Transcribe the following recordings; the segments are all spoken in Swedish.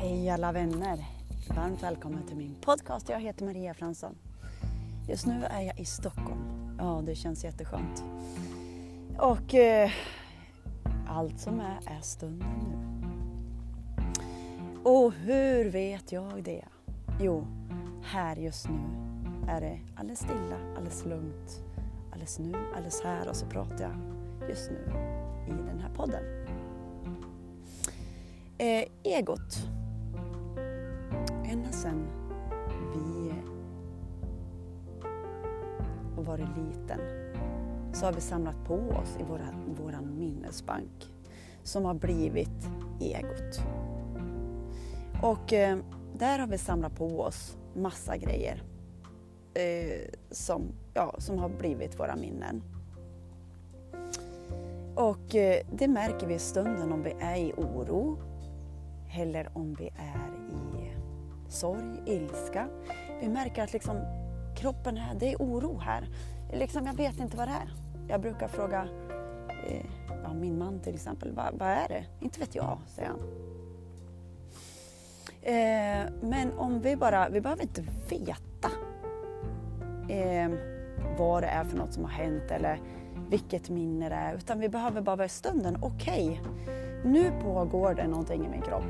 Hej alla vänner! Varmt välkomna till min podcast. Jag heter Maria Fransson. Just nu är jag i Stockholm. Ja, det känns jätteskönt. Och eh, allt som är, är stunden nu. Och hur vet jag det? Jo, här just nu är det alldeles stilla, alldeles lugnt, alldeles nu, alldeles här och så pratar jag just nu i den här podden. Eh, egot. Ända sedan vi har varit liten så har vi samlat på oss i våra, våran minnesbank som har blivit egot. Och eh, där har vi samlat på oss massa grejer eh, som, ja, som har blivit våra minnen. Och eh, det märker vi i stunden om vi är i oro eller om vi är sorg, ilska. Vi märker att liksom, kroppen är, det är oro här. Liksom, jag vet inte vad det är. Jag brukar fråga eh, ja, min man till exempel, vad, vad är det? Inte vet jag, säger han. Eh, men om vi bara, vi behöver inte veta eh, vad det är för något som har hänt eller vilket minne det är, utan vi behöver bara vara i stunden. Okej, okay, nu pågår det någonting i min kropp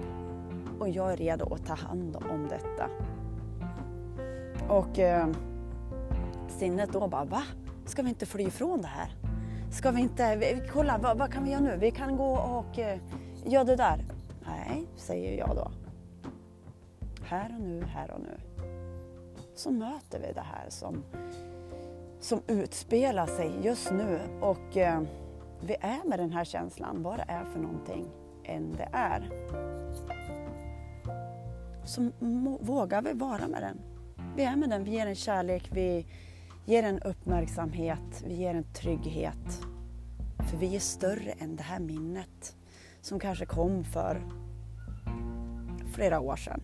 och jag är redo att ta hand om detta. Och eh, sinnet då bara, va? Ska vi inte fly ifrån det här? Ska vi inte, vi, kolla vad, vad, kan vi göra nu? Vi kan gå och eh, göra det där. Nej, säger jag då. Här och nu, här och nu. Så möter vi det här som, som utspelar sig just nu och eh, vi är med den här känslan, vad det är för någonting än det är. Så vågar vi vara med den. Vi är med den, vi ger den kärlek, vi ger den uppmärksamhet, vi ger den trygghet. För vi är större än det här minnet som kanske kom för flera år sedan.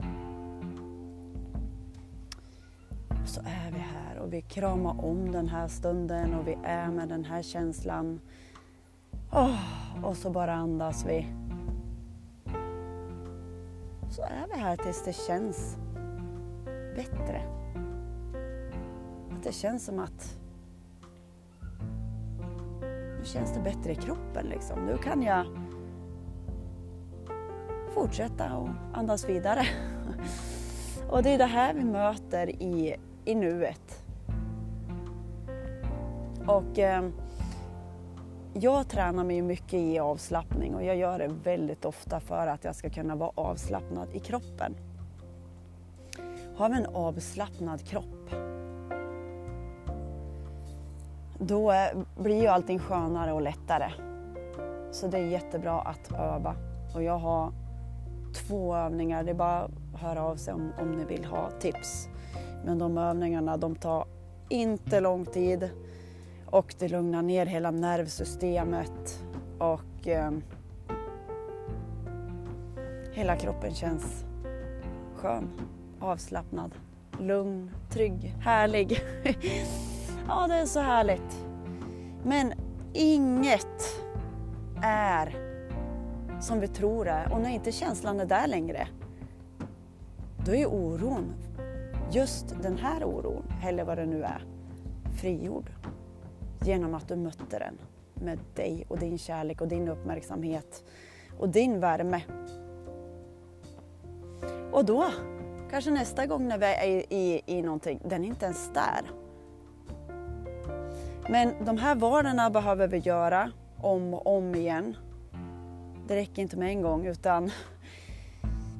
Så är vi här och vi kramar om den här stunden och vi är med den här känslan. Oh, och så bara andas vi. Så är vi här tills det känns bättre. Att det känns som att nu känns det bättre i kroppen liksom. Nu kan jag fortsätta och andas vidare. Och det är det här vi möter i, i nuet. Och eh, jag tränar mig mycket i avslappning och jag gör det väldigt ofta för att jag ska kunna vara avslappnad i kroppen. Har vi en avslappnad kropp då eh, blir ju allting skönare och lättare. Så det är jättebra att öva. Och jag har två övningar, det är bara att höra av sig om, om ni vill ha tips. Men de övningarna de tar inte lång tid och det lugnar ner hela nervsystemet och eh, hela kroppen känns skön, avslappnad, lugn, trygg, härlig. ja, det är så härligt. Men inget är som vi tror är och när inte känslan är där längre, då är oron, just den här oron, eller vad det nu är, frigjord genom att du mötte den med dig och din kärlek och din uppmärksamhet och din värme. Och då, kanske nästa gång när vi är i, i, i någonting, den är inte ens där. Men de här valen behöver vi göra om och om igen. Det räcker inte med en gång utan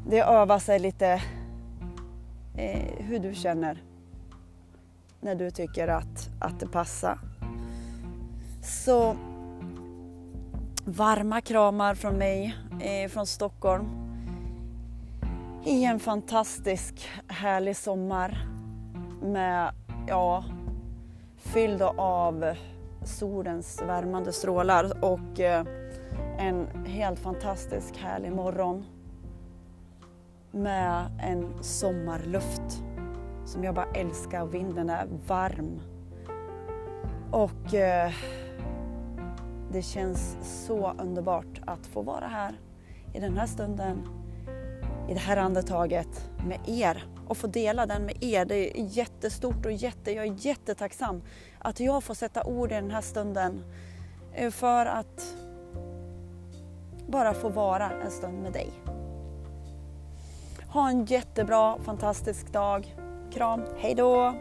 det övar sig lite eh, hur du känner när du tycker att, att det passar. Så varma kramar från mig eh, från Stockholm. I en fantastisk härlig sommar med, ja, fylld av solens värmande strålar och eh, en helt fantastisk härlig morgon med en sommarluft som jag bara älskar och vinden är varm. Och eh, det känns så underbart att få vara här i den här stunden i det här andetaget med er och få dela den med er. Det är jättestort och jätte, jag är jättetacksam att jag får sätta ord i den här stunden eh, för att bara få vara en stund med dig. Ha en jättebra, fantastisk dag. Kram, hejdå!